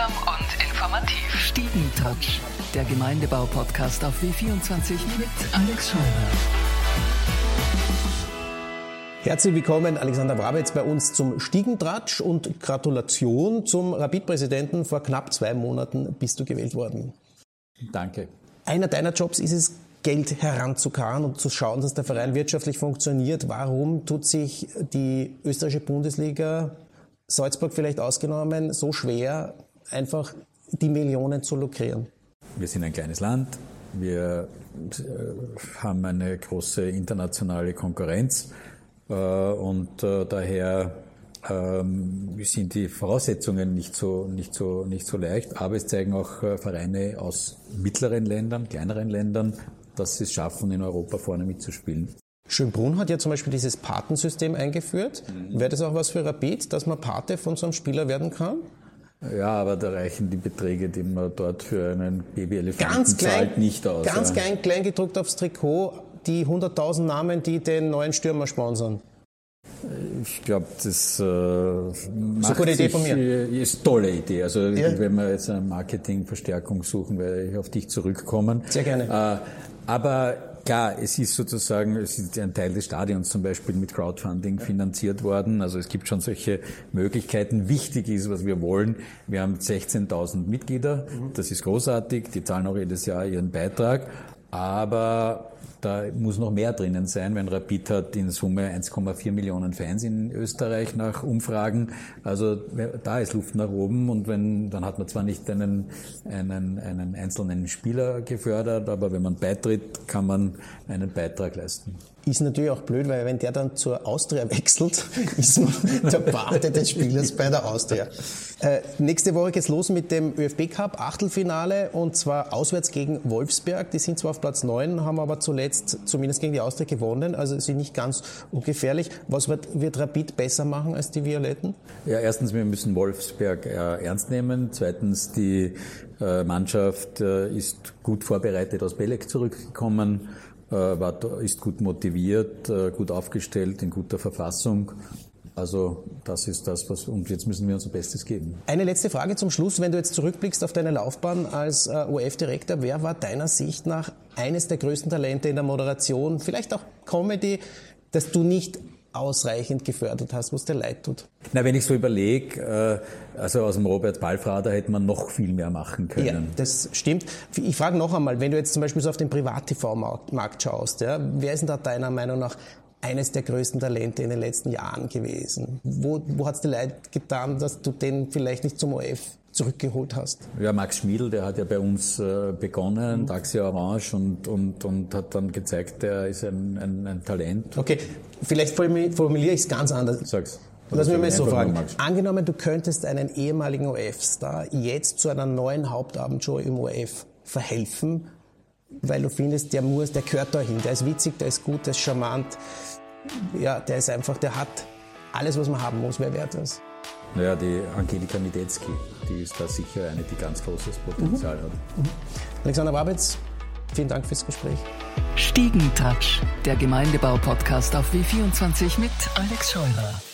Unterhaltsam und informativ. Stiegentouch, der Gemeindebau-Podcast auf W24 mit Alex Scheuer. Herzlich willkommen, Alexander Brabetz, bei uns zum Stiegentratsch und Gratulation zum Rapid-Präsidenten. Vor knapp zwei Monaten bist du gewählt worden. Danke. Einer deiner Jobs ist es, Geld heranzukarren und zu schauen, dass der Verein wirtschaftlich funktioniert. Warum tut sich die österreichische Bundesliga, Salzburg vielleicht ausgenommen, so schwer, einfach die Millionen zu lukrieren? Wir sind ein kleines Land. Wir äh, haben eine große internationale Konkurrenz äh, und äh, daher ähm, sind die Voraussetzungen nicht so, nicht, so, nicht so leicht, aber es zeigen auch Vereine aus mittleren Ländern, kleineren Ländern, dass sie es schaffen, in Europa vorne mitzuspielen. Schönbrunn hat ja zum Beispiel dieses Patensystem eingeführt. Mhm. Wäre das auch was für Rapid, dass man Pate von so einem Spieler werden kann? Ja, aber da reichen die Beträge, die man dort für einen Babyelefanten ganz klein, zahlt, nicht aus. Ganz ja. klein, klein gedruckt aufs Trikot, die 100.000 Namen, die den neuen Stürmer sponsern. Ich glaube, das äh, so gute Idee von mir. ist eine tolle Idee. Also ja. wenn wir jetzt eine Marketingverstärkung suchen, werde ich auf dich zurückkommen. Sehr gerne. Äh, aber klar, es ist sozusagen, es ist ein Teil des Stadions zum Beispiel mit Crowdfunding finanziert worden. Also es gibt schon solche Möglichkeiten. Wichtig ist, was wir wollen. Wir haben 16.000 Mitglieder. Das ist großartig. Die zahlen auch jedes Jahr ihren Beitrag. Aber da muss noch mehr drinnen sein, wenn Rapid hat in Summe 1,4 Millionen Fans in Österreich nach Umfragen. Also da ist Luft nach oben und wenn, dann hat man zwar nicht einen, einen, einen einzelnen Spieler gefördert, aber wenn man beitritt, kann man einen Beitrag leisten. Ist natürlich auch blöd, weil wenn der dann zur Austria wechselt, ist man der Pate des Spielers bei der Austria. Äh, nächste Woche geht's los mit dem ÖFB Cup Achtelfinale und zwar auswärts gegen Wolfsberg. Die sind zwar auf Platz 9, haben aber zuletzt zumindest gegen die Austria gewonnen, also sind nicht ganz ungefährlich. Was wird, wird Rapid besser machen als die Violetten? Ja, erstens, wir müssen Wolfsberg äh, ernst nehmen. Zweitens, die äh, Mannschaft äh, ist gut vorbereitet aus Belek zurückgekommen war, ist gut motiviert, äh, gut aufgestellt, in guter Verfassung. Also das ist das, was und jetzt müssen wir unser Bestes geben. Eine letzte Frage zum Schluss, wenn du jetzt zurückblickst auf deine Laufbahn als äh, OF-Direktor, wer war deiner Sicht nach eines der größten Talente in der Moderation, vielleicht auch Comedy, dass du nicht ausreichend gefördert hast, was dir leid tut? Na, wenn ich so überlege, äh, also aus dem Robert Ballfrader hätte man noch viel mehr machen können. Ja, das stimmt. Ich frage noch einmal, wenn du jetzt zum Beispiel so auf den Privat-TV-Markt schaust, ja, wer ist denn da deiner Meinung nach eines der größten Talente in den letzten Jahren gewesen? Wo, wo hat es dir leid getan, dass du den vielleicht nicht zum OF zurückgeholt hast? Ja, Max Schmiedl, der hat ja bei uns äh, begonnen, mhm. Taxi Orange und, und, und hat dann gezeigt, er ist ein, ein, ein Talent. Okay, vielleicht formuliere ich es ganz anders. Sag's. Lass mich mal so fragen. Angenommen, du könntest einen ehemaligen OF-Star jetzt zu einer neuen Hauptabendshow im OF verhelfen, weil du findest, der muss, der gehört dahin, der ist witzig, der ist gut, der ist charmant, ja, der ist einfach, der hat alles, was man haben muss. Wer wäre das? Naja, die Angelika Niedetzky, die ist da sicher eine, die ganz großes Potenzial mhm. hat. Mhm. Alexander Wabitz, vielen Dank fürs Gespräch. Stiegentouch, der Gemeindebau-Podcast auf W24 mit Alex Scheurer.